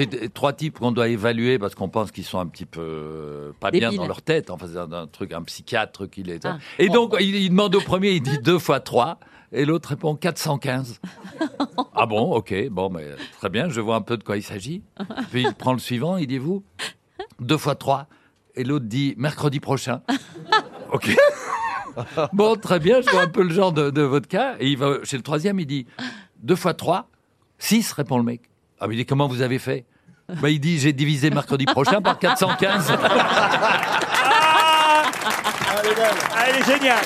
c'est trois types qu'on doit évaluer parce qu'on pense qu'ils sont un petit peu euh, pas bien dans leur tête. Enfin, c'est un, un truc, un psychiatre qui les. Ah. Et donc, il, il demande au premier, il dit deux fois trois. Et l'autre répond 415. ah bon, ok, bon, mais très bien, je vois un peu de quoi il s'agit. Puis il prend le suivant, il dit vous, deux fois trois. Et l'autre dit mercredi prochain. Ok. Bon, très bien, je vois un peu le genre de, de votre cas. Et il va chez le troisième, il dit deux fois trois, six, répond le mec. Ah, mais comment vous avez fait? Bah, Il dit j'ai divisé mercredi prochain par 415. Ah, elle est géniale.